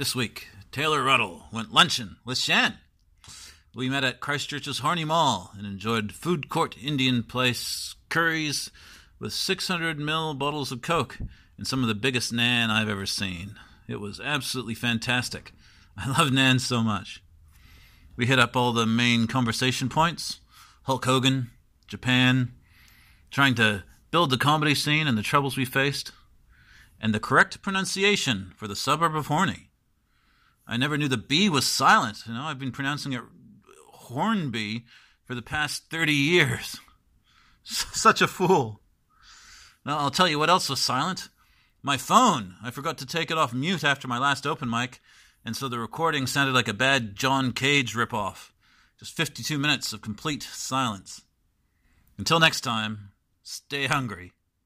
This week, Taylor Ruddle went luncheon with Shan. We met at Christchurch's Horny Mall and enjoyed food court Indian place curries with 600 ml bottles of Coke and some of the biggest Nan I've ever seen. It was absolutely fantastic. I love naan so much. We hit up all the main conversation points Hulk Hogan, Japan, trying to build the comedy scene and the troubles we faced, and the correct pronunciation for the suburb of Horny. I never knew the B was silent. You know, I've been pronouncing it Hornby for the past 30 years. Such a fool. Now, I'll tell you what else was silent. My phone. I forgot to take it off mute after my last open mic, and so the recording sounded like a bad John Cage ripoff. Just 52 minutes of complete silence. Until next time, stay hungry.